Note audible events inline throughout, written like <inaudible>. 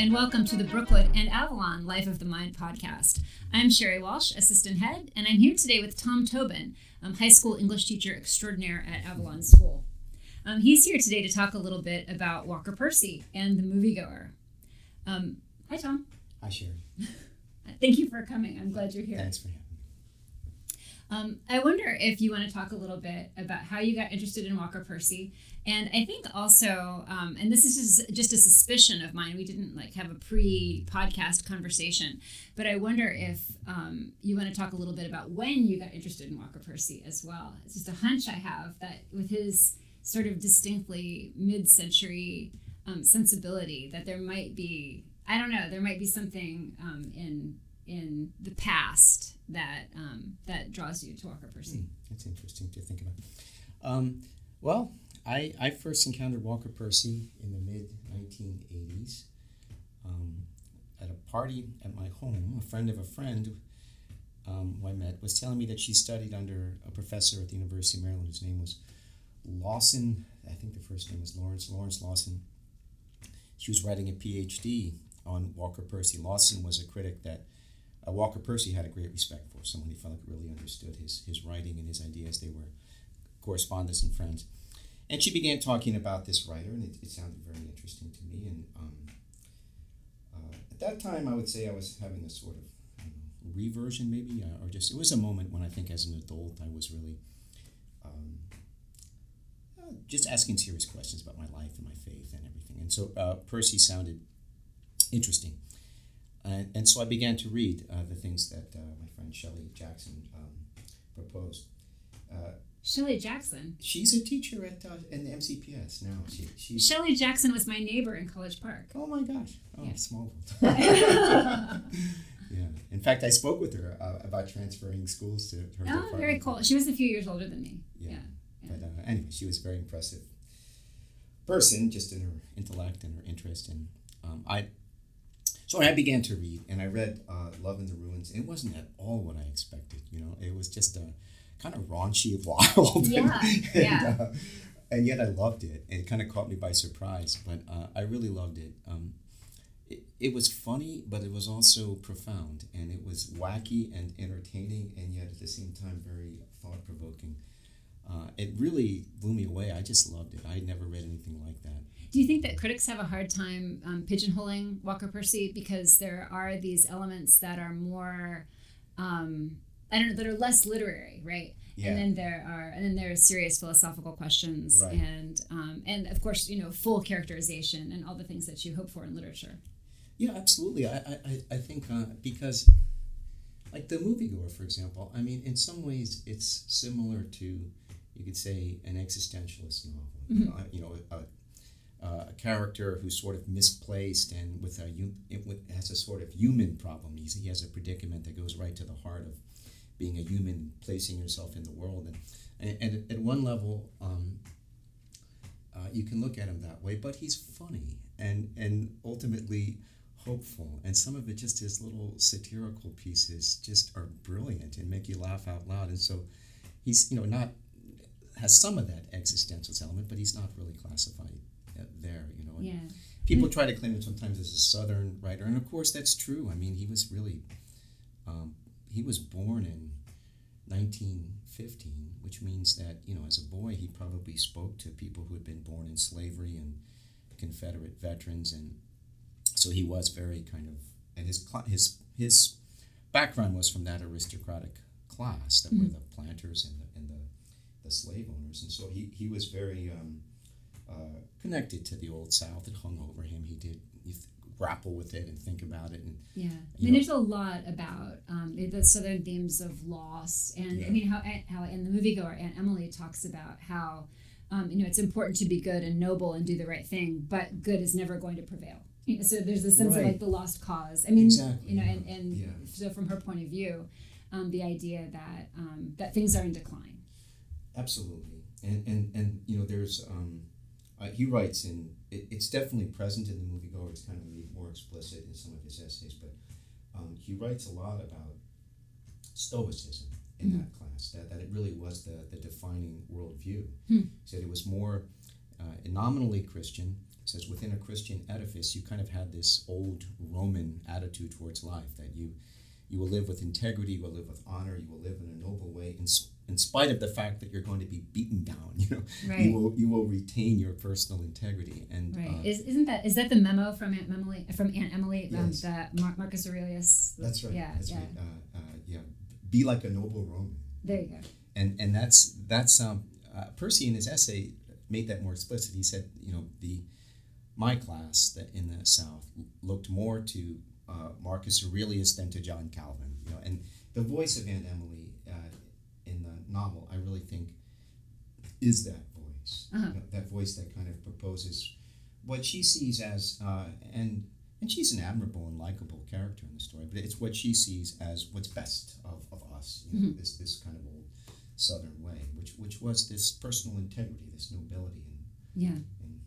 and welcome to the Brookwood and Avalon Life of the Mind podcast. I'm Sherry Walsh, assistant head, and I'm here today with Tom Tobin, um, high school English teacher extraordinaire at Avalon School. Um, he's here today to talk a little bit about Walker Percy and the moviegoer. Um, hi, Tom. Hi, Sherry. <laughs> Thank you for coming. I'm glad you're here. Thanks for having me. Um, I wonder if you want to talk a little bit about how you got interested in Walker Percy, and I think also, um, and this is just, a suspicion of mine. We didn't like have a pre-podcast conversation, but I wonder if um, you want to talk a little bit about when you got interested in Walker Percy as well. It's just a hunch I have that with his sort of distinctly mid-century um, sensibility, that there might be, I don't know, there might be something um, in in the past that um, that draws you to Walker Percy? Mm, that's interesting to think about. Um, well, I, I first encountered Walker Percy in the mid 1980s um, at a party at my home. A friend of a friend um, who I met was telling me that she studied under a professor at the University of Maryland whose name was Lawson. I think the first name was Lawrence Lawrence Lawson. She was writing a PhD on Walker Percy. Lawson was a critic that uh, Walker Percy had a great respect for, someone he felt like really understood his, his writing and his ideas. They were correspondents and friends. And she began talking about this writer, and it, it sounded very interesting to me. And um, uh, at that time, I would say I was having a sort of know, reversion, maybe, uh, or just it was a moment when I think as an adult I was really um, uh, just asking serious questions about my life and my faith and everything. And so uh, Percy sounded interesting. And, and so I began to read uh, the things that uh, my friend Shelley Jackson um, proposed. Shelley Jackson. She's a teacher at uh, in the MCPS now. She, she Shelley Jackson was my neighbor in College Park. Oh my gosh! Oh, yeah. small world. <laughs> <laughs> yeah. In fact, I spoke with her uh, about transferring schools to her. Oh, department. very cool. She was a few years older than me. Yeah. yeah. yeah. But uh, anyway, she was a very impressive person, just in her intellect and her interest. And um, I so I began to read, and I read uh, Love in the Ruins. It wasn't at all what I expected. You know, it was just a kind of raunchy, <laughs> wild. Yeah, and, yeah. Uh, and yet I loved it. It kind of caught me by surprise, but uh, I really loved it. Um, it. It was funny, but it was also profound, and it was wacky and entertaining, and yet at the same time very thought provoking. Uh, it really blew me away. I just loved it. I had never read anything like that. Do you think that critics have a hard time um, pigeonholing Walker Percy because there are these elements that are more, um, I don't know, that are less literary, right? Yeah. And then there are, and then there are serious philosophical questions, right. and um, and of course, you know, full characterization and all the things that you hope for in literature. Yeah, absolutely. I I, I think uh, because, like the moviegoer, for example. I mean, in some ways, it's similar to, you could say, an existentialist novel. Mm-hmm. Uh, you know, a, uh, a character who's sort of misplaced and with a with, has a sort of human problem. He's, he has a predicament that goes right to the heart of being a human, placing yourself in the world. And, and, and at one level, um, uh, you can look at him that way, but he's funny and, and ultimately hopeful. And some of it, just his little satirical pieces, just are brilliant and make you laugh out loud. And so he's, you know, not has some of that existential element, but he's not really classified there, you know. Yeah. People try to claim him sometimes as a Southern writer, and of course that's true. I mean, he was really, um, he was born in 1915, which means that you know, as a boy, he probably spoke to people who had been born in slavery and Confederate veterans, and so he was very kind of, and his his his background was from that aristocratic class that mm-hmm. were the planters and the and the, the slave owners, and so he he was very um, uh, connected to the old South. It hung over him. He did grapple with it and think about it. And yeah, I mean, know, there's a lot about um, the Southern themes of loss, and yeah. I mean how how in the moviegoer Aunt Emily talks about how. Um, you know, it's important to be good and noble and do the right thing, but good is never going to prevail. You know, so there's a sense right. of like the lost cause. I mean, exactly. you know, and, and yeah. so from her point of view, um, the idea that um, that things are in decline. Absolutely, and and and you know, there's um, uh, he writes in it, it's definitely present in the moviegoer. It's kind of made more explicit in some of his essays, but um, he writes a lot about stoicism in mm-hmm. that class. That, that it really was the the defining worldview. Mm. He said it was more uh, nominally Christian, says within a Christian edifice, you kind of had this old Roman attitude towards life that you you will live with integrity, you will live with honor, you will live in a noble way, in, in spite of the fact that you're going to be beaten down. <laughs> You know, Right. you will you will retain your personal integrity. And Right. uh, Is, isn't that is that the memo from Aunt Emily from Aunt Emily Yes. um, that Mar- Marcus Aurelius? that's right. Yeah. that's yeah. right. Uh, uh, yeah. Be like a noble Roman. There you go. and and that's that's um, uh, Percy in his essay made that more explicit. He said, you know, the my class that in the South looked more to uh, Marcus Aurelius than to John Calvin. You know, and the voice of Aunt Emily novel, I really think, is that voice. Uh-huh. Know, that voice that kind of proposes what she sees as uh, and. And she's an admirable and likable character in the story, but it's what she sees as what's best of, of us, you know, this this kind of old Southern way, which which was this personal integrity, this nobility, and, Yeah. and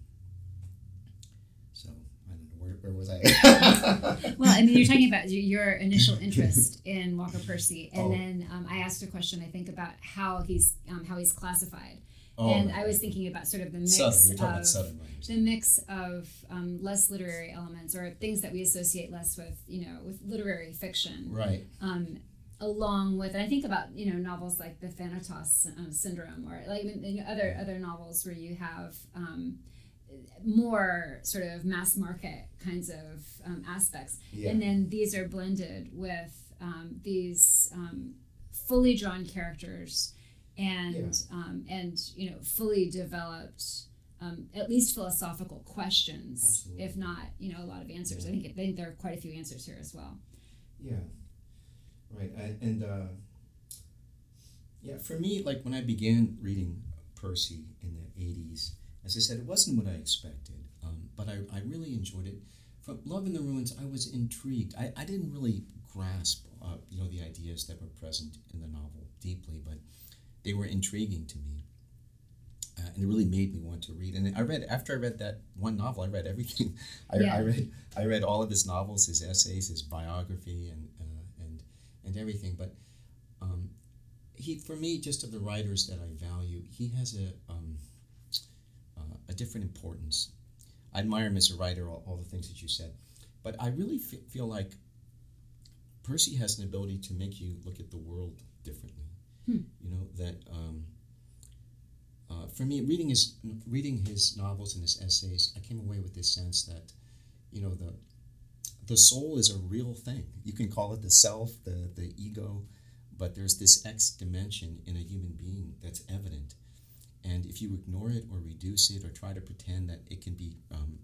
so I don't know where, where was I? <laughs> Well, I mean, you're talking about your initial <laughs> interest in Walker Percy, and Oh. then um, I asked a question. I think about how he's um, how he's classified, Oh, and right, I was thinking about sort of the mix Southern. We're about of Southern the mix of um, less literary elements or things that we associate less with, you know, with literary fiction. Right. um, along with, and I think about you know novels like the Thanatos um, syndrome, or like other other novels where you have um, more sort of mass market kinds of um, aspects, Yeah. and then these are blended with um, these um, fully drawn characters and Yeah. um, and you know fully developed. Um, at least philosophical questions, Absolutely. if not, you know, a lot of answers. I think I think there are quite a few answers here as well. Yeah. Right. I, and uh, yeah, for me, like when I began reading Percy in the 80s, as I said, it wasn't what I expected, um, but I, I really enjoyed it. From Love in the Ruins, I was intrigued. I, I didn't really grasp, uh, you know, the ideas that were present in the novel deeply, but they were intriguing to me. Uh, and it really made me want to read. And I read after I read that one novel, I read everything. <laughs> I, Yeah. I read I read all of his novels, his essays, his biography, and uh, and and everything. But um, he, for me, just of the writers that I value, he has a um, a different importance. I admire him as a writer, all, all the things that you said, but I really fe- feel like Percy has an ability to make you look at the world differently. Hmm. You know that. Um, uh, for me, reading his reading his novels and his essays, I came away with this sense that, you know, the the soul is a real thing. You can call it the self, the the ego, but there's this X dimension in a human being that's evident, and if you ignore it or reduce it or try to pretend that it can be um,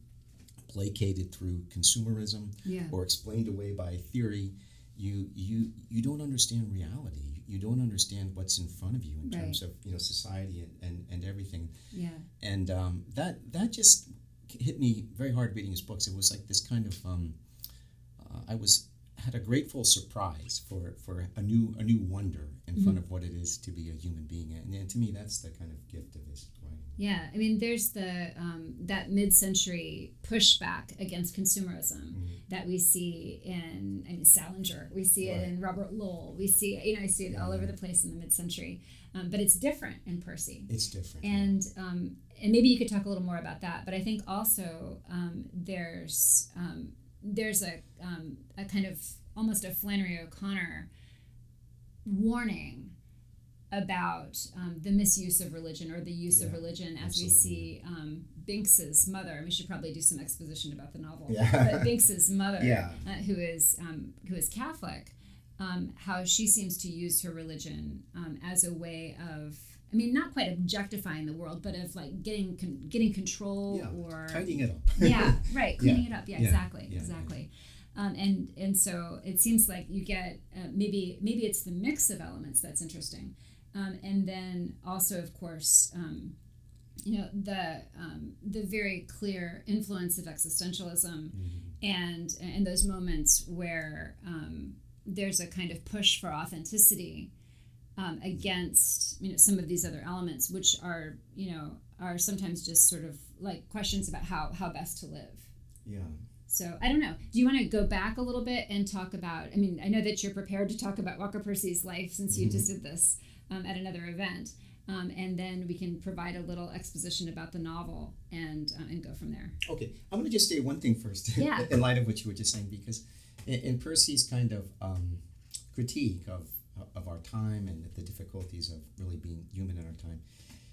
placated through consumerism Yeah. or explained away by theory, you you you don't understand reality. You don't understand what's in front of you in Right. terms of you know society and, and, and everything. Yeah. And um, that that just hit me very hard reading his books. It was like this kind of um, uh, I was had a grateful surprise for, for a new a new wonder in front of what it is to be a human being. And, and to me, that's the kind of gift of his writing. Yeah, I mean, there's the um, that mid-century pushback against consumerism that we see in I mean Salinger, we see it in Robert Lowell, we see it, you know, I see it all over the place in the mid-century, um, but it's different in Percy. It's different. And um, and maybe you could talk a little more about that. But I think also um, there's um, there's a um, a kind of almost a Flannery O'Connor warning about um, the misuse of religion or the use of religion as we see um, Binx's mother. And we should probably do some exposition about the novel. Yeah. But Binx's <laughs> mother, Yeah. uh, who is um, who is Catholic, um, how she seems to use her religion um, as a way of, I mean, not quite objectifying the world, but of like getting con- getting control Yeah, or tidying it up. yeah, <laughs> right, cleaning Yeah, it up. Yeah, yeah, exactly, exactly. Um, and and so it seems like you get uh, maybe maybe it's the mix of elements that's interesting, um, and then also of course. Um, you know the um, the very clear influence of existentialism and and those moments where um, there's a kind of push for authenticity um, against you know some of these other elements which are you know are sometimes just sort of like questions about how how best to live Yeah. so I don't know. Do you want to go back a little bit and talk about? I mean, I know that you're prepared to talk about Walker Percy's life since you just did this um, at another event. Um, and then we can provide a little exposition about the novel and uh, and go from there. Okay, I'm going to just say one thing first, <laughs> Yeah. in light of what you were just saying, because in, in Percy's kind of um, critique of of our time and the difficulties of really being human in our time,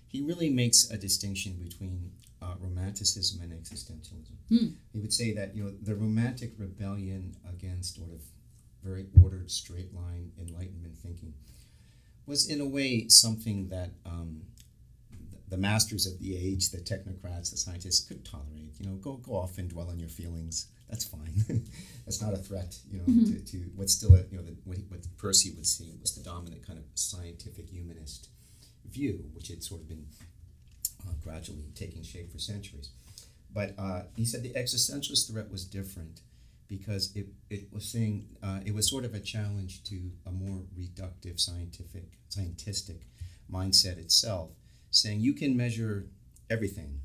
he really makes a distinction between uh, romanticism and existentialism. Hmm. He would say that you know the romantic rebellion against sort of very ordered, straight line Enlightenment thinking was in a way something that um, the masters of the age, the technocrats, the scientists could tolerate. You know, go go off and dwell on your feelings. That's fine. <laughs> That's not a threat. You know, Mm-hmm. to, to what's still a, you know the, what, what Percy would see was the dominant kind of scientific humanist view, which had sort of been uh, gradually taking shape for centuries. But uh, he said the existentialist threat was different because it, it was saying uh, it was sort of a challenge to a more reductive scientific scientistic mindset itself, saying you can measure everything,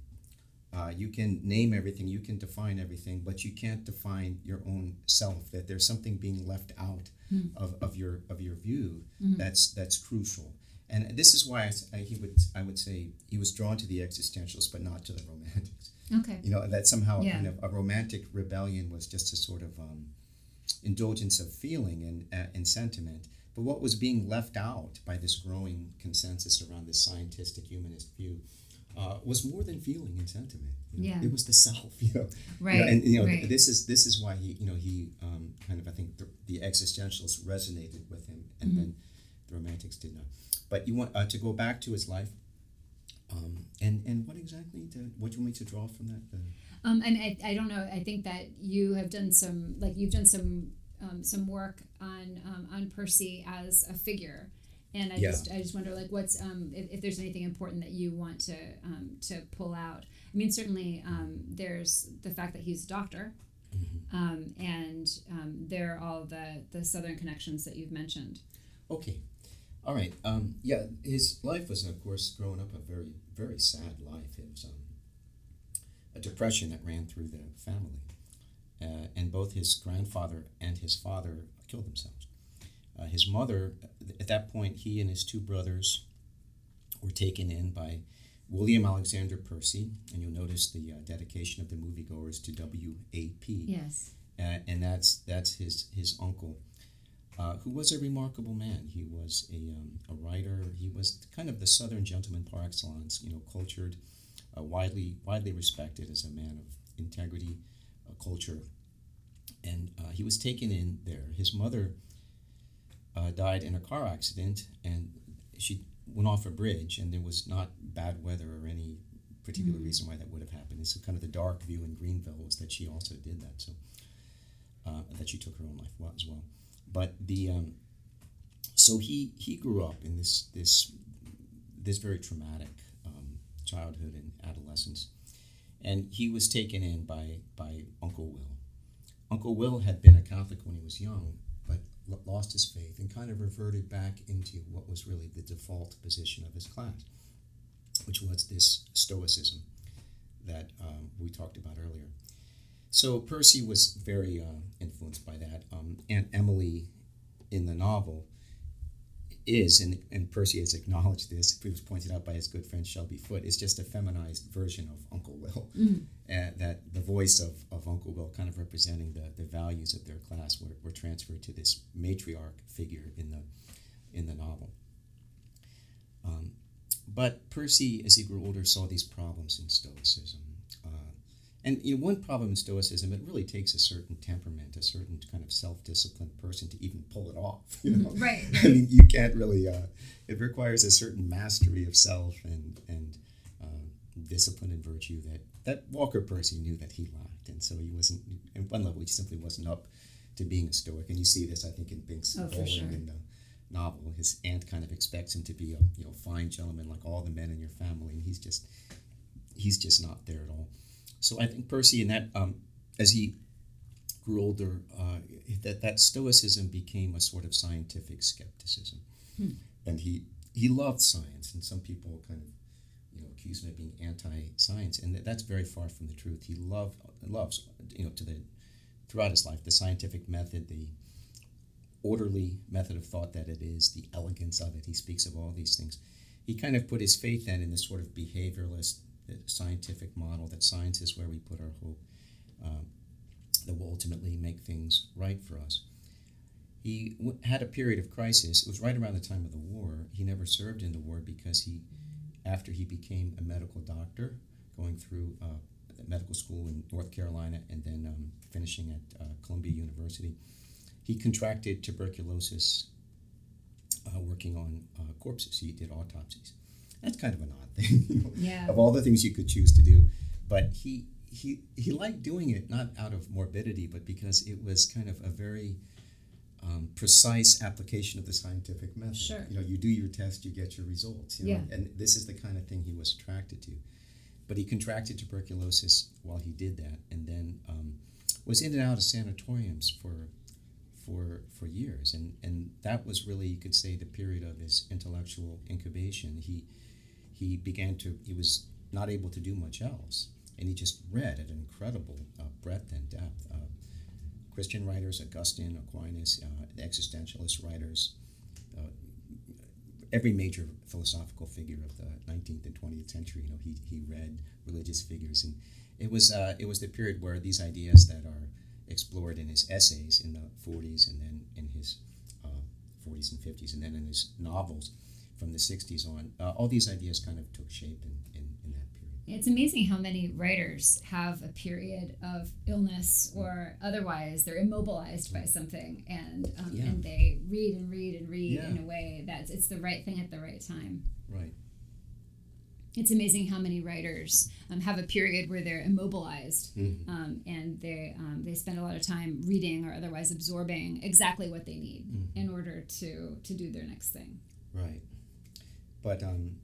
uh, you can name everything, you can define everything, but you can't define your own self. That there's something being left out of, of your of your view that's that's crucial. And this is why I I he would I would say he was drawn to the existentialists, but not to the romantics Okay. you know that somehow Yeah. kind of a romantic rebellion was just a sort of um, indulgence of feeling and uh, and sentiment but what was being left out by this growing consensus around this scientific humanist view uh, was more than feeling and sentiment you know? Yeah. it was the self <laughs> you know You Right. know, and you know right. this is this is why he you know he um, kind of I think the, the existentialists resonated with him and Mm-hmm. then the romantics did not but you want uh, to go back to his life um, and and what exactly to, what do you want me to draw from that the, Um, and I, I don't know. I think that you have done some like you've done some um, some work on um, on Percy as a figure, and I Yeah. just I just wonder like what's um, if, if there's anything important that you want to um, to pull out. I mean, certainly um, there's the fact that he's a doctor, um, and um, there are all the the southern connections that you've mentioned. Okay. All right. Um, yeah, his life was, of course, growing up a very, very sad life. It was um, a depression that ran through the family. Uh, and both his grandfather and his father killed themselves. Uh, his mother, at that point, he and his two brothers were taken in by William Alexander Percy. And you'll notice the uh, dedication of the moviegoers to W.A.P Yes. uh, and that's that's his his uncle, uh, who was a remarkable man. He was a, um, a writer. He was kind of the Southern gentleman par excellence. You know, cultured, uh, widely widely respected as a man of integrity, uh, culture, and uh, he was taken in there. His mother uh, died in a car accident, and she went off a bridge, and there was not bad weather or any particular reason why that would have happened. It's kind of the dark view in Greenville was that she also did that. So uh, that she took her own life well, as well. But the um, so he he grew up in this this this very traumatic um, childhood and adolescence, and he was taken in by by Uncle Will. Uncle Will had been a Catholic when he was young, lost his faith and kind of reverted back into what was really the default position of his class, which was this Stoicism that um, we talked about earlier. So Percy was very uh, influenced by that. Um, Aunt Emily in the novel is, and, and Percy has acknowledged this, it was pointed out by his good friend Shelby Foote, is just a feminized version of Uncle Will. Uh, that the voice of, of Uncle Will, kind of representing the, the values of their class, were, were transferred to this matriarch figure in the, in the novel. Um, but Percy, as he grew older, saw these problems in Stoicism. And you know, one problem in Stoicism, it really takes a certain temperament, a certain kind of self-disciplined person to even pull it off. <laughs> You know, Right. I mean, you can't really. Uh, it requires a certain mastery of self and and uh, discipline and virtue that that Walker Percy knew that he lacked, and so he wasn't. At one level, he simply wasn't up to being a Stoic, and you see this, I think, in Binx Oh, Bolling sure. in the novel. His aunt kind of expects him to be a you know fine gentleman like all the men in your family, and he's just he's just not there at all. So I think Percy, in that um, as he grew older, uh, that that Stoicism became a sort of scientific skepticism, and he he loved science, and some people kind of you know accuse him of being anti-science, and that, that's very far from the truth. He loved loves you know to the throughout his life the scientific method, the orderly method of thought that it is, the elegance of it. He speaks of all these things. he kind of put his faith then in this sort of behavioralist scientific model that science is where we put our hope um, that will ultimately make things right for us. He w- had a period of crisis. It was right around the time of the war. He never served in the war because he, after he became a medical doctor, going through uh, medical school in North Carolina and then um, finishing at uh, Columbia University, he contracted tuberculosis uh, working on uh, corpses. He did autopsies. That's kind of an odd thing, <laughs> you know, Yeah. of all the things you could choose to do. But he he he liked doing it not out of morbidity, but because it was kind of a very um, precise application of the scientific method. Sure. You know, you do your test, you get your results. You know? Yeah. And this is the kind of thing he was attracted to. But he contracted tuberculosis while he did that, and then um, was in and out of sanatoriums for for for years, and and that was really you could say the period of his intellectual incubation. He he began to he was not able to do much else, and he just read at an incredible uh, breadth and depth. Uh, Christian writers, Augustine, Aquinas, uh, existentialist writers, uh, every major philosophical figure of the 19th and 20th century. You know, he, he read religious figures, and it was uh, it was the period where these ideas that are explored in his essays in the 40s, and then in his uh, 40s and 50s, and then in his novels from the 60s on, uh, all these ideas kind of took shape in, in, in that period. It's amazing how many writers have a period of illness or otherwise they're immobilized by something and um, Yeah. and they read and read and read Yeah. in a way that's it's the right thing at the right time. Right. It's amazing how many writers um, have a period where they're immobilized Mhm. um, and they um, they spend a lot of time reading or otherwise absorbing exactly what they need Mhm. in order to to do their next thing. Right. But um,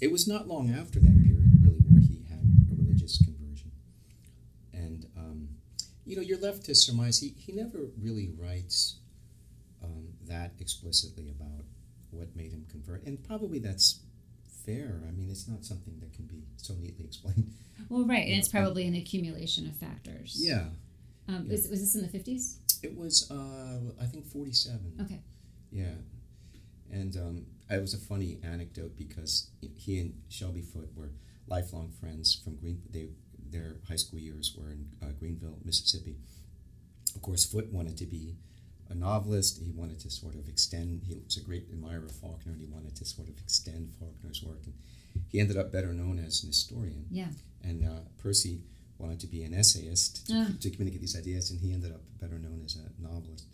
it was not long after that period, really, where he had a religious conversion. And, um, you know, you're left to surmise he, he never really writes um, that explicitly about what made him convert. And probably that's fair. I mean, it's not something that can be so neatly explained. <laughs> Well, right, and it's probably an accumulation of factors. Yeah. Um, Yeah. Was, was this in the fifties? It was, uh, I think, 47. Okay. Yeah, and um, it was a funny anecdote because he and Shelby Foote were lifelong friends from Green. They their high school years were in uh, Greenville, Mississippi. Of course, Foote wanted to be a novelist. He wanted to sort of extend. He was a great admirer of Faulkner, and he wanted to sort of extend Faulkner's work. And he ended up better known as an historian. Yeah. And uh, Percy wanted to be an essayist to, Ah. to communicate these ideas, and he ended up better known as a novelist.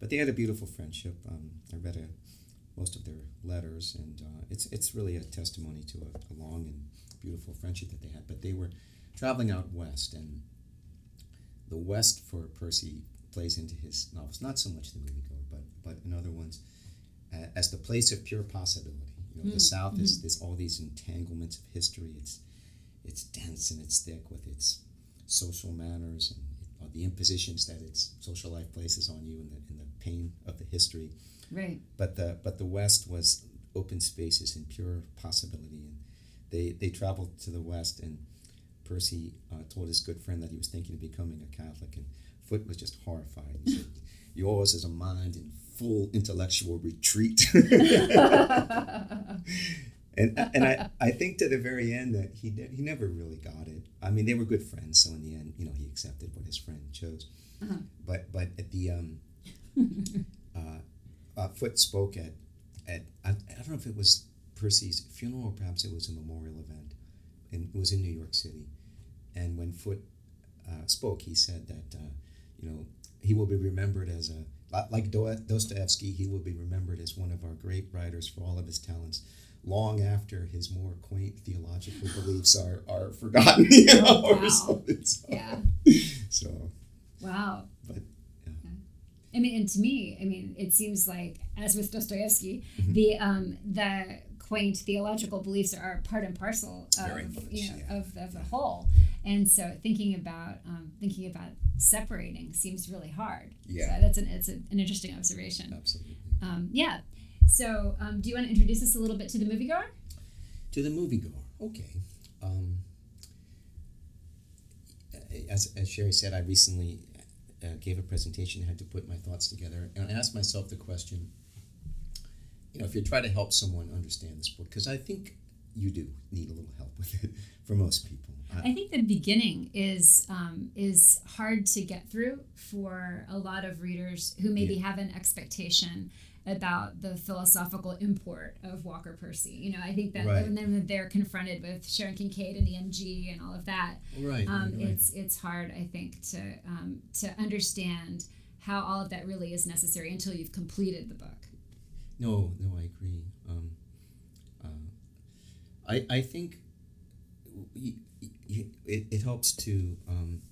But they had a beautiful friendship. Um, I read a, most of their letters, and uh, it's it's really a testimony to a, a long and beautiful friendship that they had. But they were traveling out west, and the West for Percy plays into his novels. Not so much the moviegoer, but but in other ones, uh, as the place of pure possibility. You know, the Mm, South is there's all these entanglements of history. It's it's dense and it's thick with its social manners and uh, the impositions that its social life places on you and the, and the pain of the history. Right. But the but the West was open spaces and pure possibility, and they they traveled to the West, and Percy uh, told his good friend that he was thinking of becoming a Catholic, and Foote was just horrified. Said, <laughs> "Yours is a mind in full intellectual retreat." <laughs> <laughs> and and I, I think to the very end that he did, he never really got it. I mean, they were good friends, so in the end, you know, he accepted what his friend chose. Uh-huh. But but at the um, uh, uh, Foote spoke at at I, I don't know if it was Percy's funeral or perhaps it was a memorial event, and it was in New York City. And when Foote uh, spoke, he said that uh, you know he will be remembered as a like Dostoevsky. He will be remembered as one of our great writers for all of his talents. Long after his more quaint theological beliefs are, are forgotten, <laughs> you know, Oh, or wow. something. So, Yeah. so Wow. But. I mean, and to me, I mean, it seems like, as with Dostoevsky, Mhm. the um, the quaint theological beliefs are part and parcel of much, you know yeah. of, of the whole. And so, thinking about um, thinking about separating seems really hard. Yeah. So that's an it's an interesting observation. absolutely. Um, yeah. So, um, do you want to introduce us a little bit to the moviegoer? To the moviegoer, okay. Um, as, as Sherry said, I recently uh, gave a presentation, had to put my thoughts together, and I asked myself the question you know, if you try to help someone understand this book, because I think you do need a little help with it <laughs> for most people. I think the beginning is um, is hard to get through for a lot of readers who maybe Yeah. have an expectation about the philosophical import of Walker Percy. You know, I think that Right. and then when they're confronted with Sharon Kincaid and the MG and all of that, Right. um, right, it's it's hard, I think, to um, to understand how all of that really is necessary until you've completed the book. No, no, I agree. Um, uh, I I think it, it helps to um,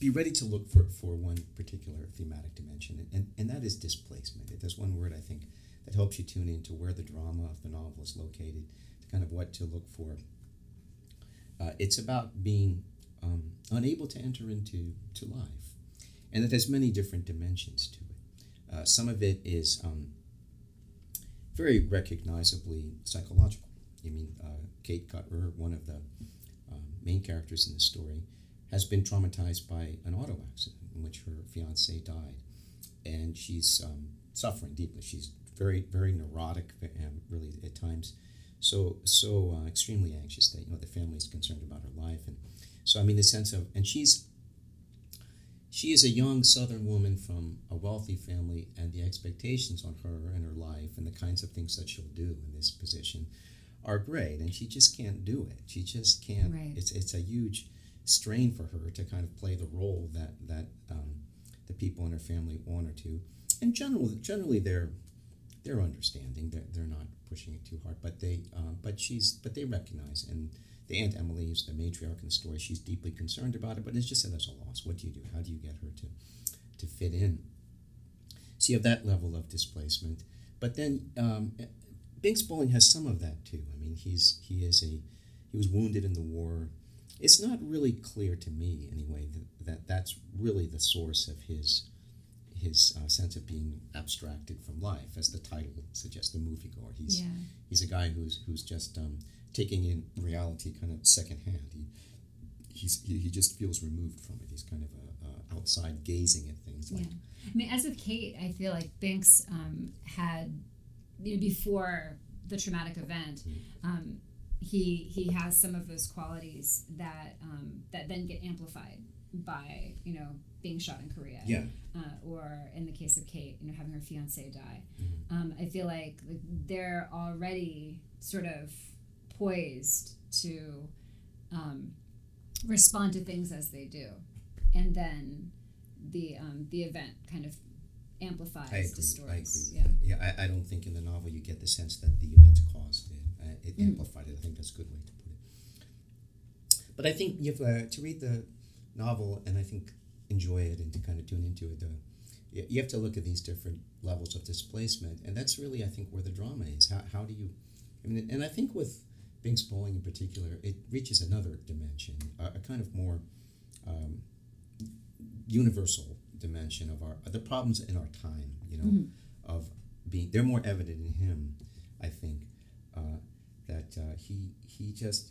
be ready to look for, for one particular thematic dimension, and, and and that is displacement. There's one word I think that helps you tune into where the drama of the novel is located, to kind of what to look for. Uh, it's about being um, unable to enter into to life, and that there's many different dimensions to it. Uh, some of it is um, very recognizably psychological. I mean, uh, Kate Cutler, one of the um, main characters in the story, has been traumatized by an auto accident in which her fiance died, and she's um, suffering deeply. She's very, very neurotic, um, really at times, so so uh, extremely anxious that you know the family is concerned about her life, and so I mean the sense of, and she's she is a young Southern woman from a wealthy family, and the expectations on her and her life and the kinds of things that she'll do in this position are great, and she just can't do it. She just can't. Right. It's it's a huge strain for her to kind of play the role that that um, the people in her family want her to, and generally generally they're they're understanding. They're, they're not pushing it too hard, but they um, but she's but they recognize and. The Aunt Emily is the matriarch in the story. She's deeply concerned about it, but it's just that there's a loss. What do you do? How do you get her to, to fit in? So you have that level of displacement, but then um, Binx Bolling has some of that too. I mean, he's he is a he was wounded in the war. It's not really clear to me, anyway, that, that that's really the source of his his uh, sense of being abstracted from life, as the title suggests, the moviegoer. He's Yeah. he's a guy who's who's just um, taking in reality kind of secondhand. He he's, he, he just feels removed from it. He's kind of a, uh, outside gazing at things like yeah. I mean, as with Kate, I feel like Banks um, had, you know, before the traumatic event, Mm. um, he he has some of those qualities that um, that then get amplified by you know being shot in Korea. yeah. Uh, or in the case of Kate, you know, having her fiance die. Mhm. Um, I feel like they're already sort of poised to um, respond to things as they do, and then the um, the event kind of amplifies, I agree. I agree. Yeah. that. yeah. I, I don't think in the novel you get the sense that the events caused it. It Mm. amplified it. I think that's a good way to put it. But I think you have uh, to read the novel and I think enjoy it and to kind of tune into it. You, you have to look at these different levels of displacement, and that's really I think where the drama is. How, how do you? I mean, and I think with Binx Bolling in particular, it reaches another dimension, a, a kind of more um, universal dimension of our the problems in our time. You know, Mhm. of being they're more evident in him. I think uh, that uh, he he just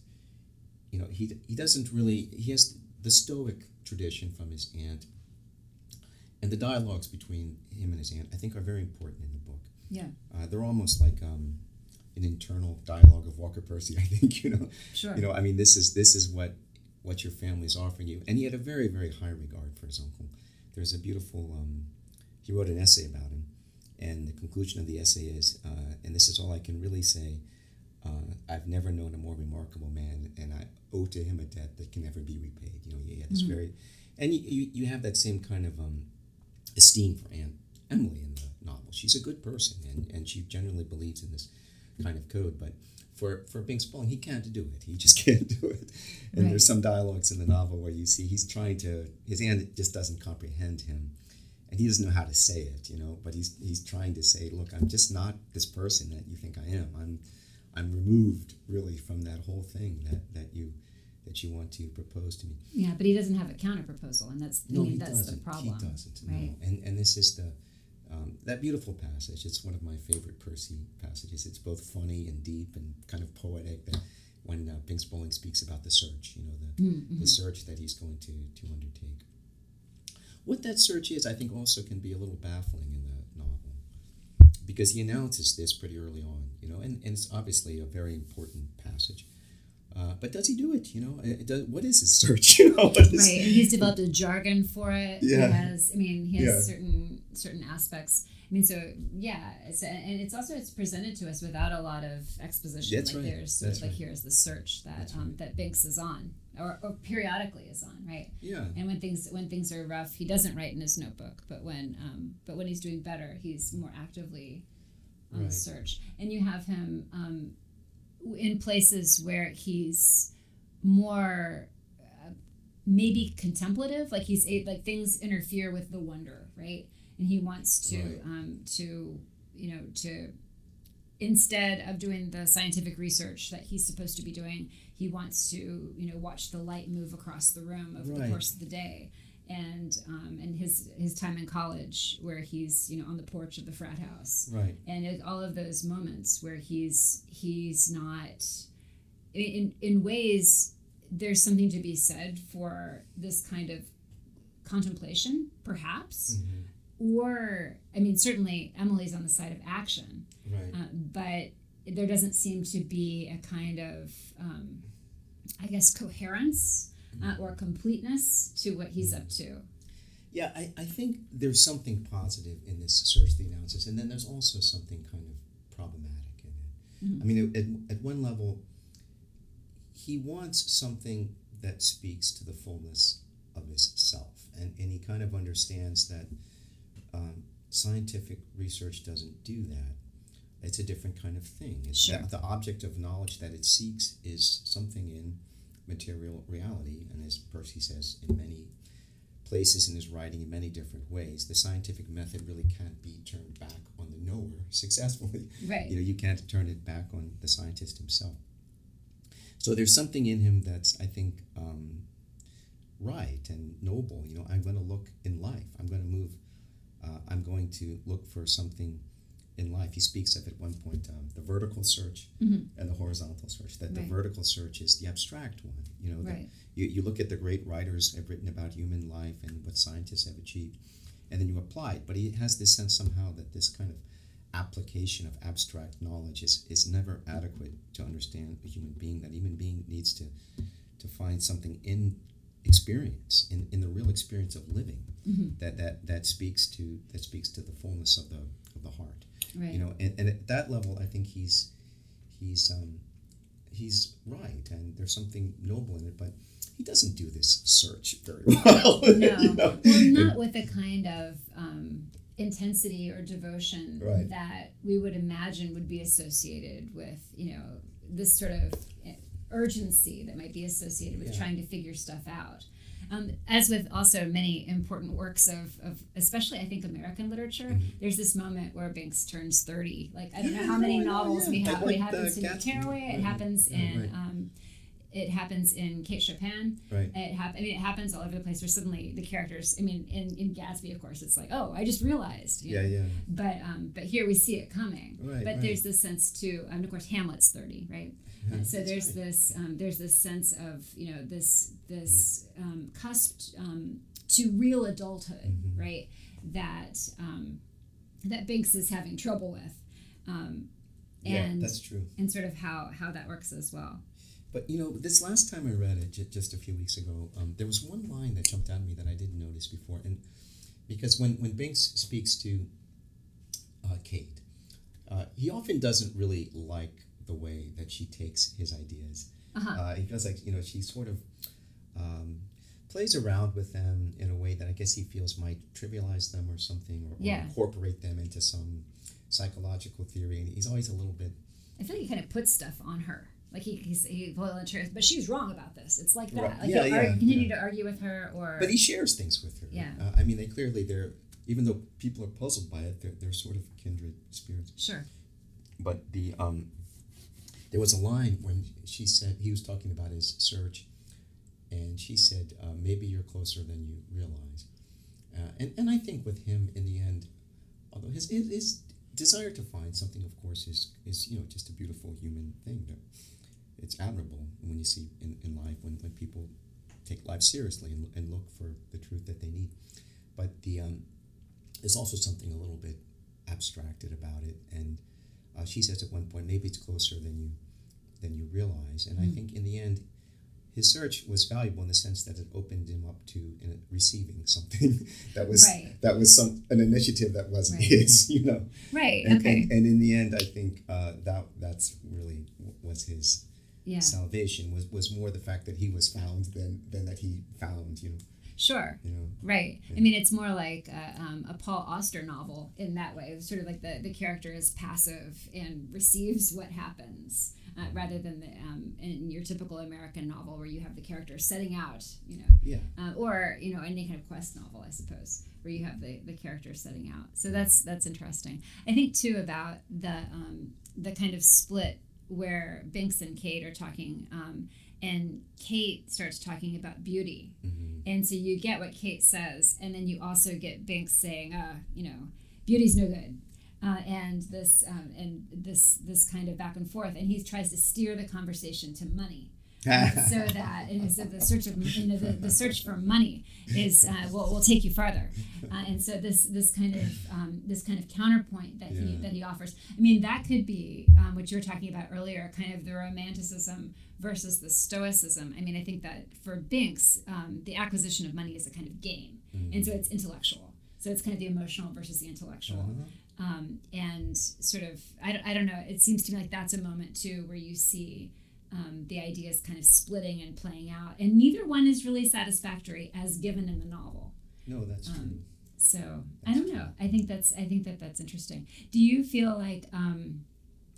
you know he he doesn't really he has the Stoic tradition from his aunt, and the dialogues between him and his aunt I think are very important in the book. Yeah. Uh, they're almost like um, an internal dialogue of Walker Percy. <laughs> I think you know Sure. you know i mean this is this is what what your family is offering you and he had a very very high regard for his uncle there's a beautiful um, he wrote an essay about him and the conclusion of the essay is uh, and this is all i can really say uh, i've never known a more remarkable man and i owe to him a debt that can never be repaid you know he had this Mhm. very and you, you, you have that same kind of um, esteem for aunt emily in the novel she's a good person and, and she generally believes in this kind of code but for for Binx Bolling, he can't do it. He just <laughs> can't do it. And Right. there's some dialogues in the novel where you see he's trying to his aunt just doesn't comprehend him, and he doesn't know how to say it. You know, but he's he's trying to say, look, I'm just not this person that you think I am. I'm I'm removed really from that whole thing that that you that you want to propose to me. Yeah, but he doesn't have a counter proposal, and that's I mean that's doesn't. the problem. He doesn't. right? No. And and this is the um, that beautiful passage. It's one of my favorite Percy passages. It's both funny and deep and kind of poetic. That when uh, Binx Bolling speaks about the search, you know, the Mm-hmm. the search that he's going to to undertake. What that search is, I think, also can be a little baffling in the novel, because he announces this pretty early on, you know, and, and it's obviously a very important passage. Uh, but does he do it? You know, it does, what is his <laughs> search? You know, right, and he's developed a jargon for it. Yeah. He has, I mean, he has Yeah. certain certain aspects. I mean, so yeah, it's, and it's also it's presented to us without a lot of exposition. That's like right. there's sort That's of like right. here's the search that um, that Binx is on, or, or periodically is on, right? yeah, And when things when things are rough, he doesn't write in his notebook. But when um, but when he's doing better, he's more actively on Right. search. And you have him um, in places where he's more uh, maybe contemplative, like he's like things interfere with the wonder, right? And he wants to Right. um, to you know to instead of doing the scientific research that he's supposed to be doing, he wants to you know watch the light move across the room over the course of the day. And um, and his his time in college where he's you know on the porch of the frat house right, and it, all of those moments where he's he's not in in ways there's something to be said for this kind of contemplation perhaps Mhm. Or i mean certainly emily's on the side of action right, uh, but there doesn't seem to be a kind of um, i guess coherence uh, or completeness to what he's up to Yeah, I, I think there's something positive in this search the analysis, and then there's also something kind of problematic in it. Mhm. I mean, at, at one level, he wants something that speaks to the fullness of his self, and, and he kind of understands that um, scientific research doesn't do that. It's a different kind of thing. It's Sure. the, object of knowledge that it seeks is something in material reality, and as Percy says in many places in his writing in many different ways. The scientific method really can't be turned back on the knower <laughs> successfully. right You know, you can't turn it back on the scientist himself. So there's something in him that's, I think, um, right and noble. You know, I'm going to look in life. I'm going to move. Uh, I'm going to look for something in life. He speaks of at one point um, the vertical search Mhm. and the horizontal search. That the vertical search is the abstract one. You know, right you, you look at the great writers have written about human life and what scientists have achieved, and then you apply it. But he has this sense somehow that this kind of application of abstract knowledge is, is never adequate to understand a human being. That a human being needs to to find something in experience, in, in the real experience of living, Mhm. that, that that speaks to that speaks to the fullness of the of the heart right you know and, and at that level i think he's he's um he's right and there's something noble in it but he doesn't do this search very <laughs> well No, <laughs> you know? well, not with the kind of um, intensity or devotion Right. that we would imagine would be associated with, you know, this sort of eh, urgency that might be associated with Yeah. trying to figure stuff out. Um, as with also many important works of, of especially I think American literature, Mhm. there's this moment where Binx turns 30. Like I don't know how many no, novels yeah. we have. like it happens in. Carraway. It Right. happens in right. um, it happens in Kate Chopin. right It hap- I mean, it happens all over the place. Where suddenly the characters. I mean, in, in Gatsby, of course, it's like, oh, I just realized. you yeah know? yeah But um, but here we see it coming. Right, But right. there's this sense too, and of course, Hamlet's thirty, right? Yeah, so there's right. this um, there's this sense of you know this this um, cusp um, to real adulthood, Mhm. right? That um, that Binx is having trouble with, um, yeah and that's true and sort of how how that works as well. But you know, this last time I read it, ju- just a few weeks ago, um, there was one line that jumped out at me that I didn't notice before, and because when when Binks speaks to uh, Kate, uh, he often doesn't really like the way that she takes his ideas. Uh-huh. Uh, he feels like you know she sort of um, plays around with them in a way that I guess he feels might trivialize them or something, or, or incorporate them into some psychological theory. And he's always a little bit I feel like he kind of puts stuff on her. Like he he's, he volunteers, but she's wrong about this. It's like that. Right. Like Yeah, he'll yeah, argue, continue yeah. to argue with her, or But he shares things with her. Yeah. Uh, I mean, they clearly they're even though people are puzzled by it, they're, they're sort of kindred spirits. sure. But the um, there was a line when she said he was talking about his search, and she said, uh, "Maybe you're closer than you realize." Uh, and and I think with him in the end, although his his, desire to find something, of course, is is you know just a beautiful human thing. That it's admirable when you see in, in life when, when people take life seriously and, and look for the truth that they need. But the um, there's also something a little bit abstracted about it, and uh, she says at one point maybe it's closer than you than you realize. And Mm. I think in the end, his search was valuable in the sense that it opened him up to receiving something <laughs> that was Right. that was some an initiative that wasn't Right. his, <laughs> you know. Right. And, okay. and, and in the end, I think uh, that that's really was his yeah. salvation was, was more the fact that he was found than than that he found, you know. Sure. You know. Right. I mean, it's more like a, um, a Paul Auster novel in that way. It's sort of like the, the character is passive and receives what happens, uh, rather than the, um, in your typical American novel where you have the character setting out, you know, Yeah. uh, or you know any kind of quest novel, I suppose, where you have the, the character setting out. So that's that's interesting. I think too about the um, the kind of split where Binx and Kate are talking, um, and Kate starts talking about beauty, hmm and so you get what Kate says, and then you also get Binx saying, uh, you know, beauty's no good. Uh, and this um, and this this kind of back and forth, and he tries to steer the conversation to money, <laughs> so that and so the search of you know, the, the search for money is uh, will will take you farther, <laughs> uh, and so this this kind of um, this kind of counterpoint that he that he offers. I mean, that could be um, what you were talking about earlier, kind of the romanticism versus the stoicism. I mean, I think that for Binx, um, the acquisition of money is a kind of game, and so it's intellectual. So it's kind of the emotional versus the intellectual. Uh-huh. Um, and sort of, I don't, I don't know, it seems to me like that's a moment too where you see um, the ideas kind of splitting and playing out. And neither one is really satisfactory as given in the novel. No, that's true. Um, So I don't know. I think that's I think that that's interesting. Do you feel like, um,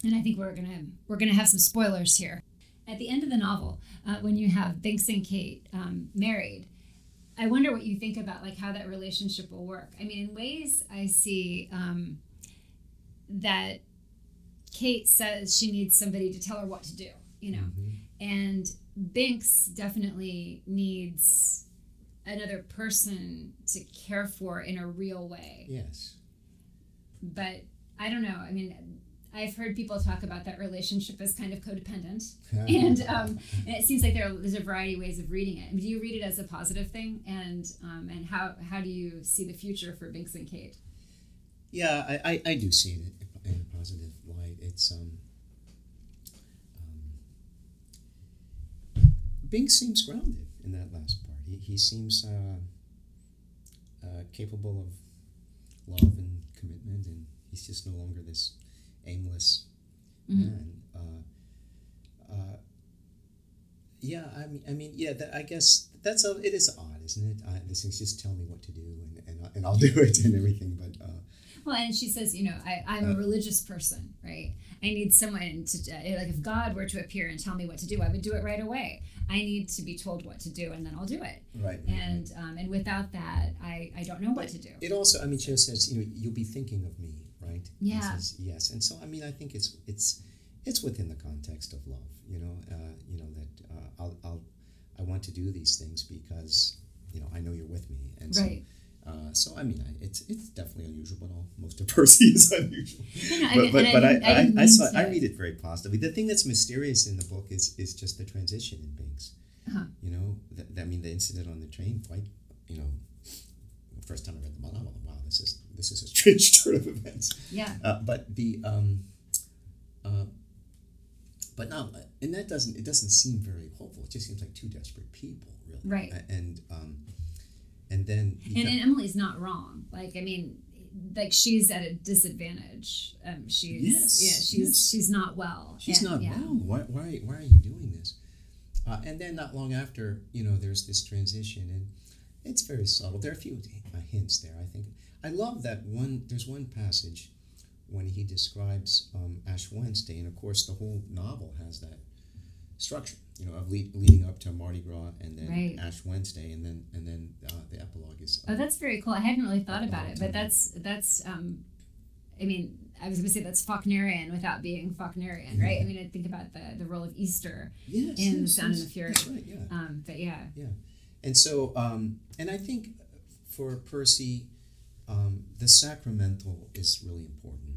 and I think we're gonna we're gonna have some spoilers here. At the end of the novel, uh, when you have Binx and Kate um, married, I wonder what you think about like how that relationship will work. I mean, in ways I see um, that Kate says she needs somebody to tell her what to do. You know, Mhm. and Binx definitely needs another person to care for in a real way. Yes. But I don't know. I mean, I've heard people talk about that relationship as kind of codependent, <laughs> and, um, and it seems like there, there's a variety of ways of reading it. Do you read it as a positive thing, and um, and how how do you see the future for Binx and Kate? Yeah, I, I, I do see it in a positive light. It's um, Binx seems grounded in that last part. He, he seems uh, uh, capable of love and commitment, and he's just no longer this aimless Mhm. man. Uh, uh, yeah, I mean, I mean, yeah. That, I guess that's a, it is odd, isn't it? Uh, this thing's just tell me what to do, and and, I- and I'll <laughs> do it and everything. But uh, Well, and she says, you know, I, I'm a religious person, right? I need someone to, uh, like, if God were to appear and tell me what to do, I would do it right away. I need to be told what to do, and then I'll do it. right, right, And um, and without that, I, I don't know what to do. It also, I mean, Cho says, you know, you'll be thinking of me, right? Yeah. says, yes, and so I mean, I think it's it's it's within the context of love, you know, uh, you know that uh, I'll, I'll I want to do these things because you know I know you're with me, and so. Uh, so I mean, I, it's it's definitely unusual, but all most of <laughs> Percy is unusual. <laughs> No, no, but mean- but, I, didn't- I, I, saw, I read it very positively. The thing that's mysterious in the book is is just the transition in Binx. Uh-huh. You know, th- I mean, the incident on the train quite, you know, the first time I read the novel, wow, this is this is a <laughs> strange turn of events. Yeah. Uh, but the um, uh, but now, and that doesn't it doesn't seem very hopeful. It just seems like two desperate people, really. Right. And um, and then And, got- and Emily's not wrong. Like, I mean, like she's at a disadvantage. Um, she's Yes, yeah, she's yes. she's not well. She's And- not yeah. well. Why, why, why are you doing this? Uh, and then not long after, you know, there's this transition, and it's very subtle. There are a few uh, hints there. I think I love that one. There's one passage when he describes um, Ash Wednesday, and of course, the whole novel has that structure, you know, of lead, leading up to Mardi Gras, and then Right. Ash Wednesday, and then and then uh, the epilogue is. Oh, that's very cool. I hadn't really thought about it, but that's that's. Um, I mean, I was going to say that's Faulknerian without being Faulknerian, right? I mean, I think about the the role of Easter yes, in The yes, Sound and the Fury. That's right. Yeah. Um, but yeah, And so, um, and I think for Percy, um, the sacramental is really important.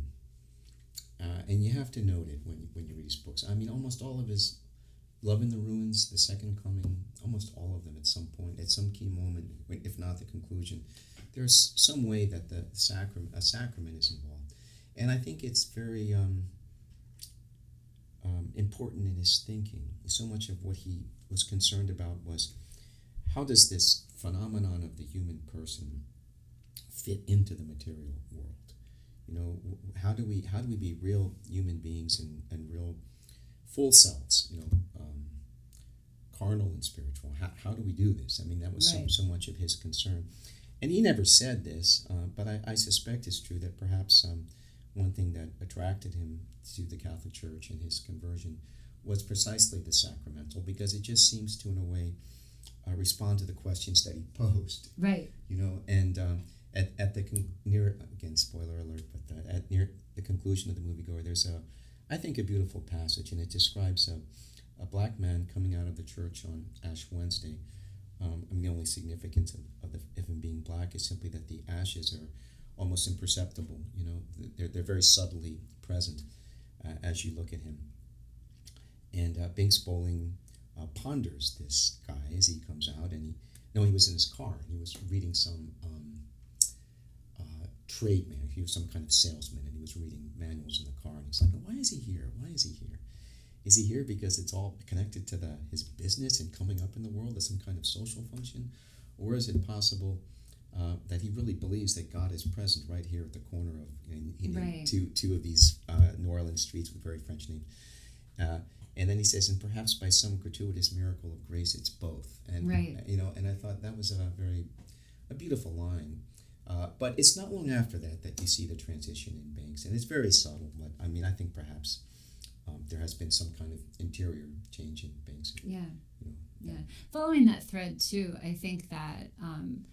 Uh, and you have to note it when, when you read his books. I mean, almost all of his Love in the Ruins, The Second Coming, almost all of them at some point, at some key moment, if not the conclusion, there's some way that the sacrament, a sacrament is involved. and I think it's very um, um, important in his thinking. So much of what he was concerned about was how does this phenomenon of the human person fit into the material world? You know, how do we how do we be real human beings and, and real full selves? You know, um, carnal and spiritual. How, how do we do this? I mean, that was right. so, so much of his concern. And he never said this, uh, but I, I, suspect it's true that perhaps um, one thing that attracted him to the Catholic Church and his conversion was precisely the sacramental, because it just seems to, in a way, uh, respond to the questions that he posed. Right. You know, and um, at, at the con- near again spoiler alert, but at near the conclusion of the moviegoer, there's a, I think, a beautiful passage, and it describes a, a black man coming out of the church on Ash Wednesday. Um, I mean, the only significance of, of, the, of him being black is simply that the ashes are almost imperceptible. You know, they're, they're very subtly present uh, as you look at him. And uh, Binx Bolling uh, ponders this guy as he comes out, and he no, he was in his car and he was reading some um, uh, trade man. He was some kind of salesman, and he was reading manuals in the car. And he's like, "Why is he here? Why is he here? Is he here because it's all connected to the his business and coming up in the world as some kind of social function, or is it possible?" Uh, that he really believes that God is present right here at the corner of you know, right. two two of these uh, New Orleans streets with very French names. Uh, and then he says, and perhaps by some gratuitous miracle of grace, it's both. And right. you know, and I thought that was a very a beautiful line. Uh, but it's not long after that that you see the transition in Binx, and it's very subtle. But I mean, I think perhaps um, there has been some kind of interior change in Binx. Yeah. You know, yeah. Following that thread too, I think that um,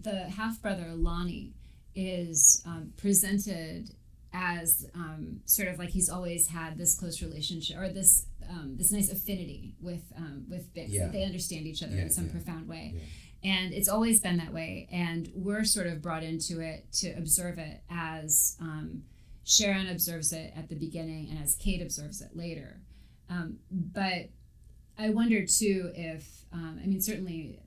the half brother Lonnie is um, presented as um, sort of like he's always had this close relationship or this um, this nice affinity with um, with Binx. Yeah. they understand each other yeah, in some yeah. profound way. And it's always been that way. And we're sort of brought into it to observe it as um, Sharon observes it at the beginning and as Kate observes it later. Um, but I wonder too if, um, I mean, certainly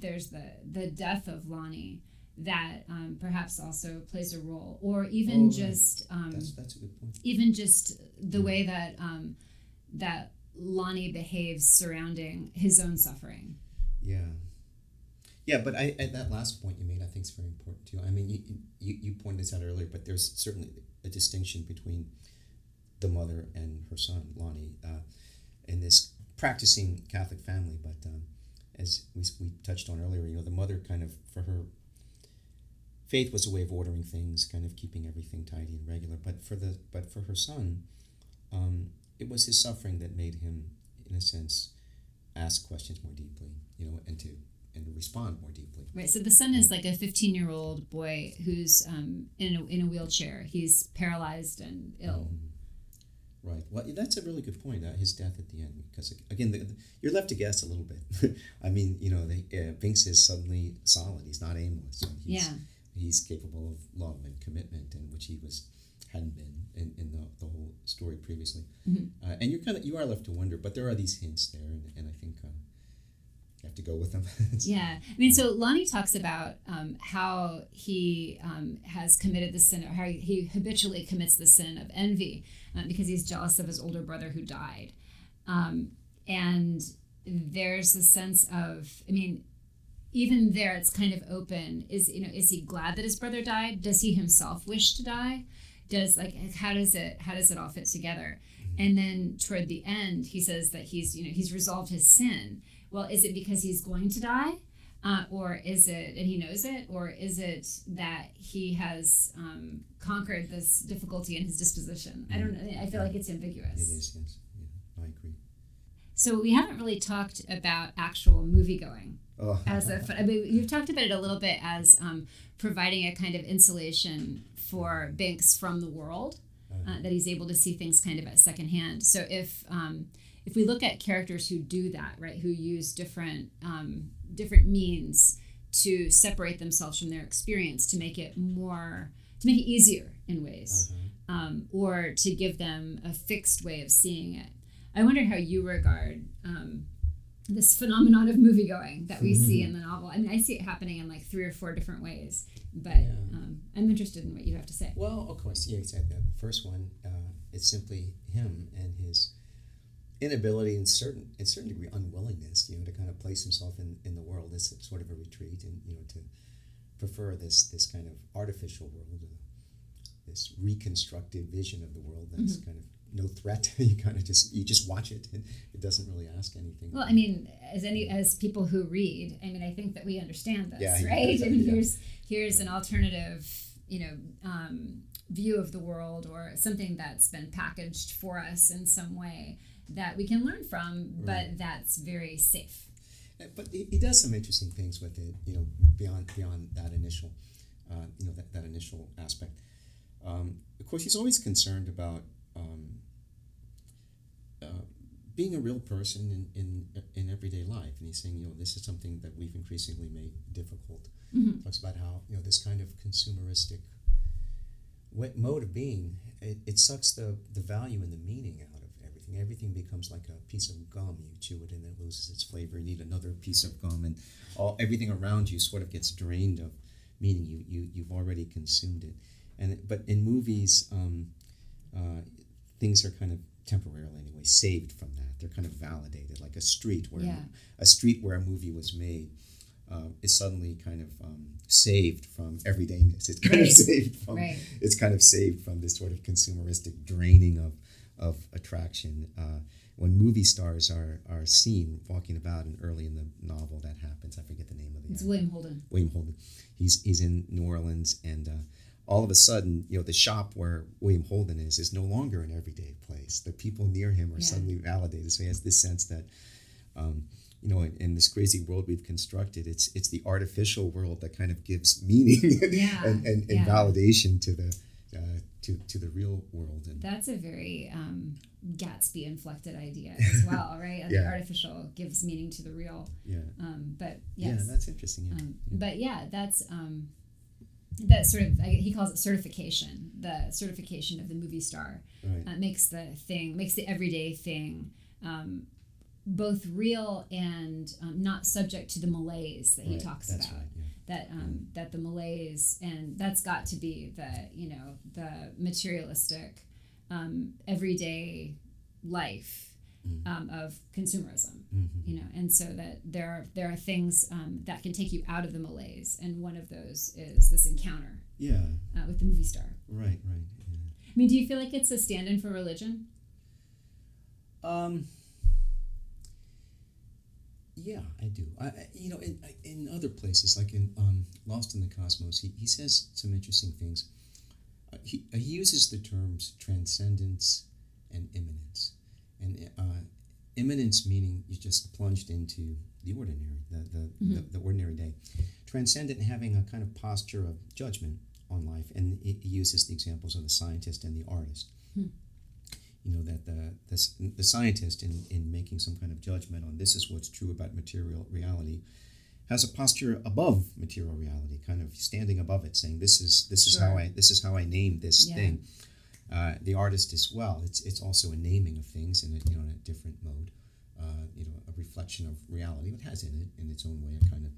there's the, the death of Lonnie that um, perhaps also plays a role, or even oh, just um, that's, that's a good point. Even just the way that um, that Lonnie behaves surrounding his own suffering. Yeah, yeah, but I at that last point you made, I think is very important too. I mean, you, you you pointed this out earlier, but there's certainly a distinction between the mother and her son Lonnie uh, in this practicing Catholic family, but. Um, as we, we touched on earlier, you know, the mother kind of, for her faith was a way of ordering things, kind of keeping everything tidy and regular. But for the but for her son, um, it was his suffering that made him, in a sense, ask questions more deeply, you know, and to and respond more deeply. Right. So the son is like a 15 year old boy who's um, in a, in a wheelchair. He's paralyzed and ill. Mm-hmm. Right. Well, that's a really good point. Uh, his death at the end, because again, the, the, you're left to guess a little bit. <laughs> I mean, you know, the, uh, is suddenly solid. He's not aimless. He's, yeah he's capable of love and commitment, and which he was hadn't been in, in the, the whole story previously. Mm-hmm. Uh, and you're kind of you are left to wonder, but there are these hints there, and, and I think uh, you have to go with them. <laughs> yeah, I mean, so Lonnie talks about um, how he um, has committed the sin, or how he habitually commits the sin of envy uh, because he's jealous of his older brother who died, um, and there's a sense of, I mean, even there it's kind of open. Is you know is he glad that his brother died? Does he himself wish to die? Does like how does it how does it all fit together? And then toward the end he says that he's you know he's resolved his sin well is it because he's going to die uh, or is it and he knows it or is it that he has um, conquered this difficulty in his disposition? I don't know. I feel like it's ambiguous. It is yes. Yeah, i agree. So we haven't really talked about actual movie going Oh. As a, I mean, you've talked about it a little bit as um, providing a kind of insulation for Binx from the world, uh, that he's able to see things kind of at secondhand. So if um, if we look at characters who do that, right, who use different um, different means to separate themselves from their experience to make it more to make it easier in ways, uh-huh. um, or to give them a fixed way of seeing it. I wonder how you regard um, this phenomenon of movie going that we see Mm-hmm. in the novel. I mean, I see it happening in like three or four different ways, but Yeah. um, I'm interested in what you have to say. Well, of course, yeah, exactly. The first one, uh, it's simply him and his inability and certain, in certain degree, unwillingness, you know, to kind of place himself in, in the world as sort of a retreat, and you know, to prefer this this kind of artificial world, uh, this reconstructed vision of the world that's Mm-hmm. kind of no threat. <laughs> you kind of just you just watch it, and <laughs> it doesn't really ask anything. Well, I mean, as any as people who read, I mean, I think that we understand this, Yeah, yeah, right? I mean, <laughs> yeah. here's here's an alternative, you know, um, view of the world or something that's been packaged for us in some way that we can learn from, but Right. that's very safe. Uh, But he, does some interesting things with it, you know, beyond beyond that initial, uh, you know, that, that initial aspect. Um, of course, he's always concerned about um, uh, being a real person in, in in everyday life, and he's saying, you know, this is something that we've increasingly made difficult. Mhm. Talks about how you know this kind of consumeristic mode of being it, it sucks the the value and the meaning out everything. Everything becomes like a piece of gum. You chew it and it loses its flavor. You need another piece of gum, and all everything around you sort of gets drained of meaning. You you you've already consumed it. And but in movies, um, uh, things are kind of temporarily anyway saved from that. They're kind of validated, like a street where Yeah. a street where a movie was made. Uh, is suddenly kind of um, saved from everydayness. It's kind of saved from Right. it's kind of saved from this sort of consumeristic draining of of attraction. Uh, when movie stars are are seen walking about, and early in the novel that happens, I forget the name of the It's actor. William Holden. William Holden. He's he's in New Orleans, and uh, all of a sudden, you know, the shop where William Holden is is no longer an everyday place. The people near him are Yeah. suddenly validated. So he has this sense that. Um, you know, in, in this crazy world we've constructed, it's it's the artificial world that kind of gives meaning <laughs> Yeah, and, and, and yeah. validation to the uh, to to the real world. And That's a very um, Gatsby inflected idea as <laughs> well, right? The artificial gives meaning to the real. yeah, Um, but yeah, that's interesting. Yeah. Um, yeah. But yeah, that's um, that sort of he calls it certification. The certification of the movie star right. uh, makes the thing makes the everyday thing um, both real and um, not subject to the malaise that he Right, talks that's about. right. Yeah. That um, that the malaise and that's got to be the you know the materialistic um, everyday life Mm. um, of consumerism Mhm. you know and so that there are there are things um, that can take you out of the malaise and one of those is this encounter Yeah. uh, with the movie star Right. Right. Yeah. i mean do you feel like it's a stand-in for religion Um. Yeah, I do. I, you know, in, in other places, like in um, Lost in the Cosmos, he, he says some interesting things. Uh, he, he uses the terms transcendence and immanence. And uh, immanence meaning you just plunged into the ordinary, the, the, the, the ordinary day. Transcendent having a kind of posture of judgment on life. And he, he uses the examples of the scientist and the artist you know that the the, the scientist in, in making some kind of judgment on this is what's true about material reality has a posture above material reality kind of standing above it saying this is this is how i this is how i name this Yeah. thing. Uh, the artist as well it's it's also a naming of things in a you know in a different mode uh, you know a reflection of reality. It has in it in its own way a kind of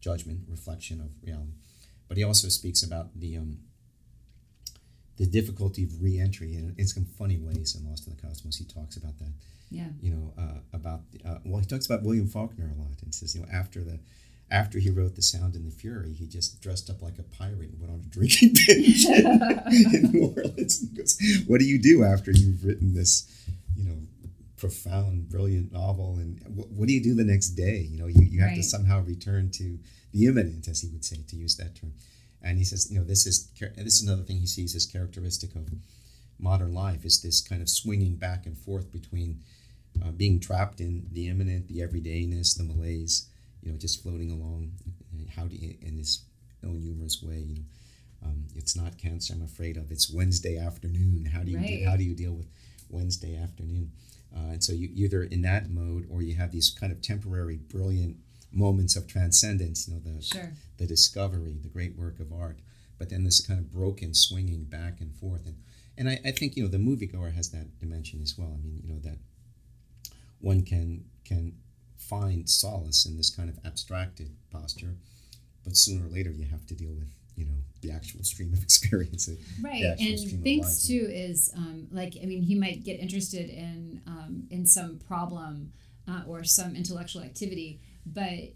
judgment reflection of reality. But he also speaks about the um, the difficulty of re-entry and in some funny ways in Lost in the Cosmos. He talks about that yeah. you know uh, about uh, well he talks about William Faulkner a lot and says you know after the after he wrote The Sound and the Fury he just dressed up like a pirate and went on a drinking <laughs> binge in New Orleans. And goes what do you do after you've written this you know profound brilliant novel? And what, what do you do the next day? You know you, you have to somehow return to the immanent as he would say to use that term and he says you know this is this is another thing he sees as characteristic of modern life is this kind of swinging back and forth between uh, being trapped in the immanent the everydayness the malaise you know just floating along uh, how do you in this own humorous way you know um, it's not cancer i'm afraid of it's wednesday afternoon how do you Right. de- how do you deal with wednesday afternoon uh, and so you either in that mode or you have these kind of temporary brilliant moments of transcendence you know the sure the discovery, the great work of art. But then this kind of broken, swinging back and forth, and and I, I think you know the moviegoer has that dimension as well. I mean, you know that one can can find solace in this kind of abstracted posture, but sooner or later you have to deal with you know the actual stream of <laughs> experience. Right, and things too is um, like I mean he might get interested in um, in some problem uh, or some intellectual activity, but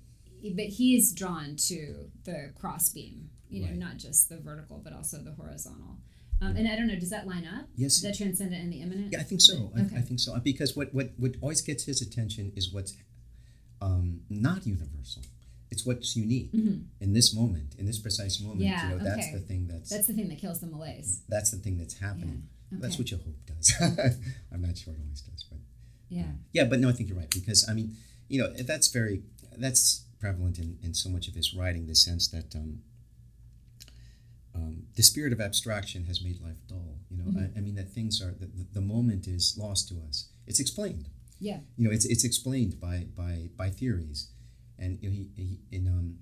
but he is drawn to the cross beam, you know, right. not just the vertical but also the horizontal. Um, and I don't know, does that line up? Yes. The transcendent and the immanent? Yeah, I think so. Okay. I, I, think so. Because what, what, what always gets his attention is what's um, not universal. It's what's unique mm-hmm. in this moment, in this precise moment. Yeah, you know, okay. that's the thing that's that's the thing that kills the malaise. That's the thing that's happening. Yeah. Okay. That's what your hope does. <laughs> I'm not sure it always does, but yeah, yeah. But no, I think you're right because I mean, you know, that's very that's prevalent in, in so much of his writing. The sense that um, um, the spirit of abstraction has made life dull. You know, mm-hmm. I, I, mean that things are the, the moment is lost to us. It's explained. Yeah. You know, it's it's explained by by by theories, and he, he in um,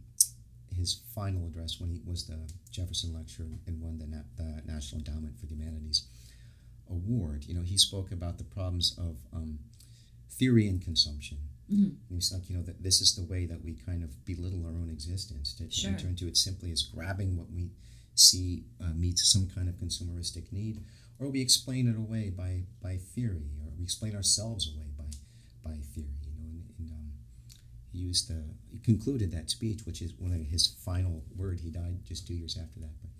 his final address when he was the Jefferson Lecture and won the, Na- the National Endowment for the Humanities award. You know, he spoke about the problems of um, theory and consumption. Mm-hmm. And like, you know, that this is the way that we kind of belittle our own existence to, sure. enter into it simply as grabbing what we see uh, meets some kind of consumeristic need, or we explain it away by by theory, or we explain ourselves away by theory. You know, and, and um, he used the he concluded that speech, which is one of his final word. He died just two years after that, but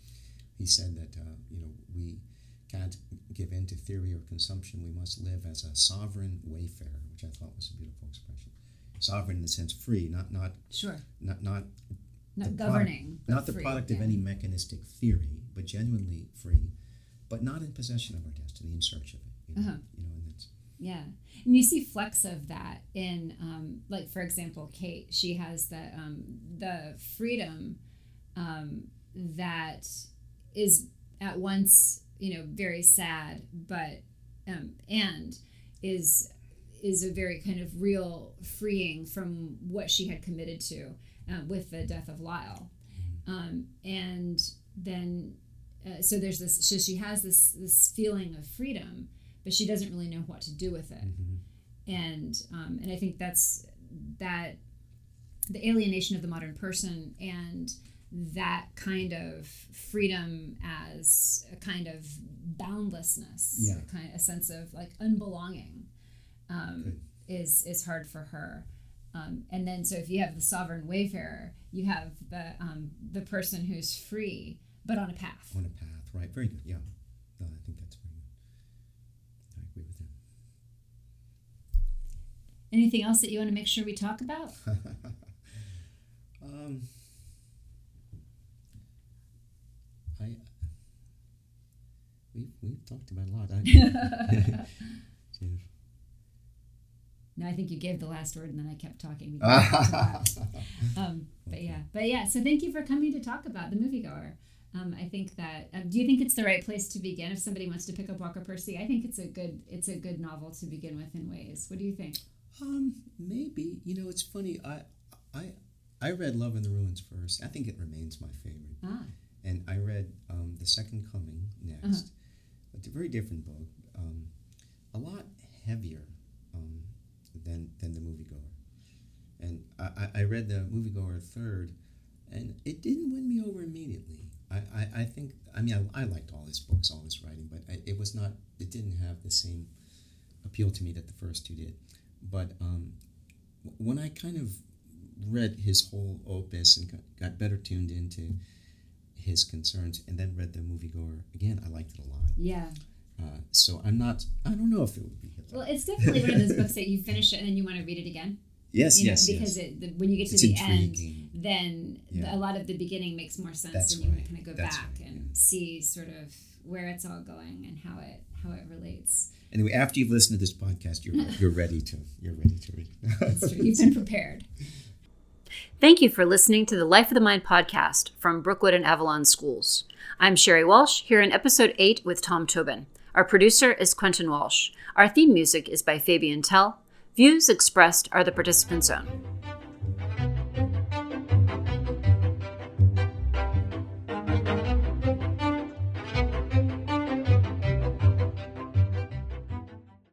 he said that uh, you know we can't give in to theory or consumption. We must live as a sovereign wayfarer, which I thought was a beautiful expression. Sovereign in the sense free, not not sure, not not not governing, product, not the free, product yeah. of any mechanistic theory, but genuinely free, but not in possession of our destiny, in search of it. You know, uh-huh. you know and that's yeah and you see flecks of that in um, like for example kate she has the um, the freedom um, that is at once you know very sad but um, and is is a very kind of real freeing from what she had committed to uh, with the death of lyle um, and then uh, so there's this so she has this this feeling of freedom but she doesn't really know what to do with it. Mm-hmm. And um, and I think that's that the alienation of the modern person and that kind of freedom as a kind of boundlessness, yeah. a kind a sense of like unbelonging, um, is is hard for her. Um, and then so if you have the sovereign wayfarer, you have the um, the person who's free but on a path. On a path, right? Very good. Yeah. No, I think that's fine. I agree with that. Anything else that you want to make sure we talk about? <laughs> um, I we we've talked about a lot. <laughs> <laughs> I, no, I think you gave the last word, and then I kept talking. <laughs> um, but yeah, but yeah. So thank you for coming to talk about the moviegoer. Um, I think that. Um, do you think it's the right place to begin if somebody wants to pick up Walker Percy? I think it's a good it's a good novel to begin with in ways. What do you think? Um, maybe. You know, it's funny. I, I, I read Love in the Ruins first. I think it remains my favorite. Ah. And I read um, The Second Coming next. Uh-huh. It's a very different book. Um, a lot heavier than than the moviegoer. And I, I read the moviegoer third, and it didn't win me over immediately. I, I, I think I mean I, I liked all his books, all his writing, but I, it was not it didn't have the same appeal to me that the first two did. But um, when I kind of read his whole opus and got, got better tuned into his concerns, and then read the moviegoer again, I liked it a lot. Yeah. Uh, so I'm not. I don't know if it would be Hitler. Well, it's definitely one of those <laughs> books that you finish it and then you want to read it again. Yes, you know, yes, because yes. It, the, when you get to it's the intriguing. end, then yeah. the, a lot of the beginning makes more sense, That's and you right. kind of go That's back right, and yeah. see sort of where it's all going and how it how it relates. Anyway, after you've listened to this podcast, you're <laughs> you're ready to you're ready to read. That's true. You've been prepared. Thank you for listening to the Life of the Mind podcast from Brookwood and Avalon Schools. I'm Sherry Walsh here in episode 8 with Tom Tobin. Our producer is Quentin Walsh. Our theme music is by Fabian Tell. Views expressed are the participants' own.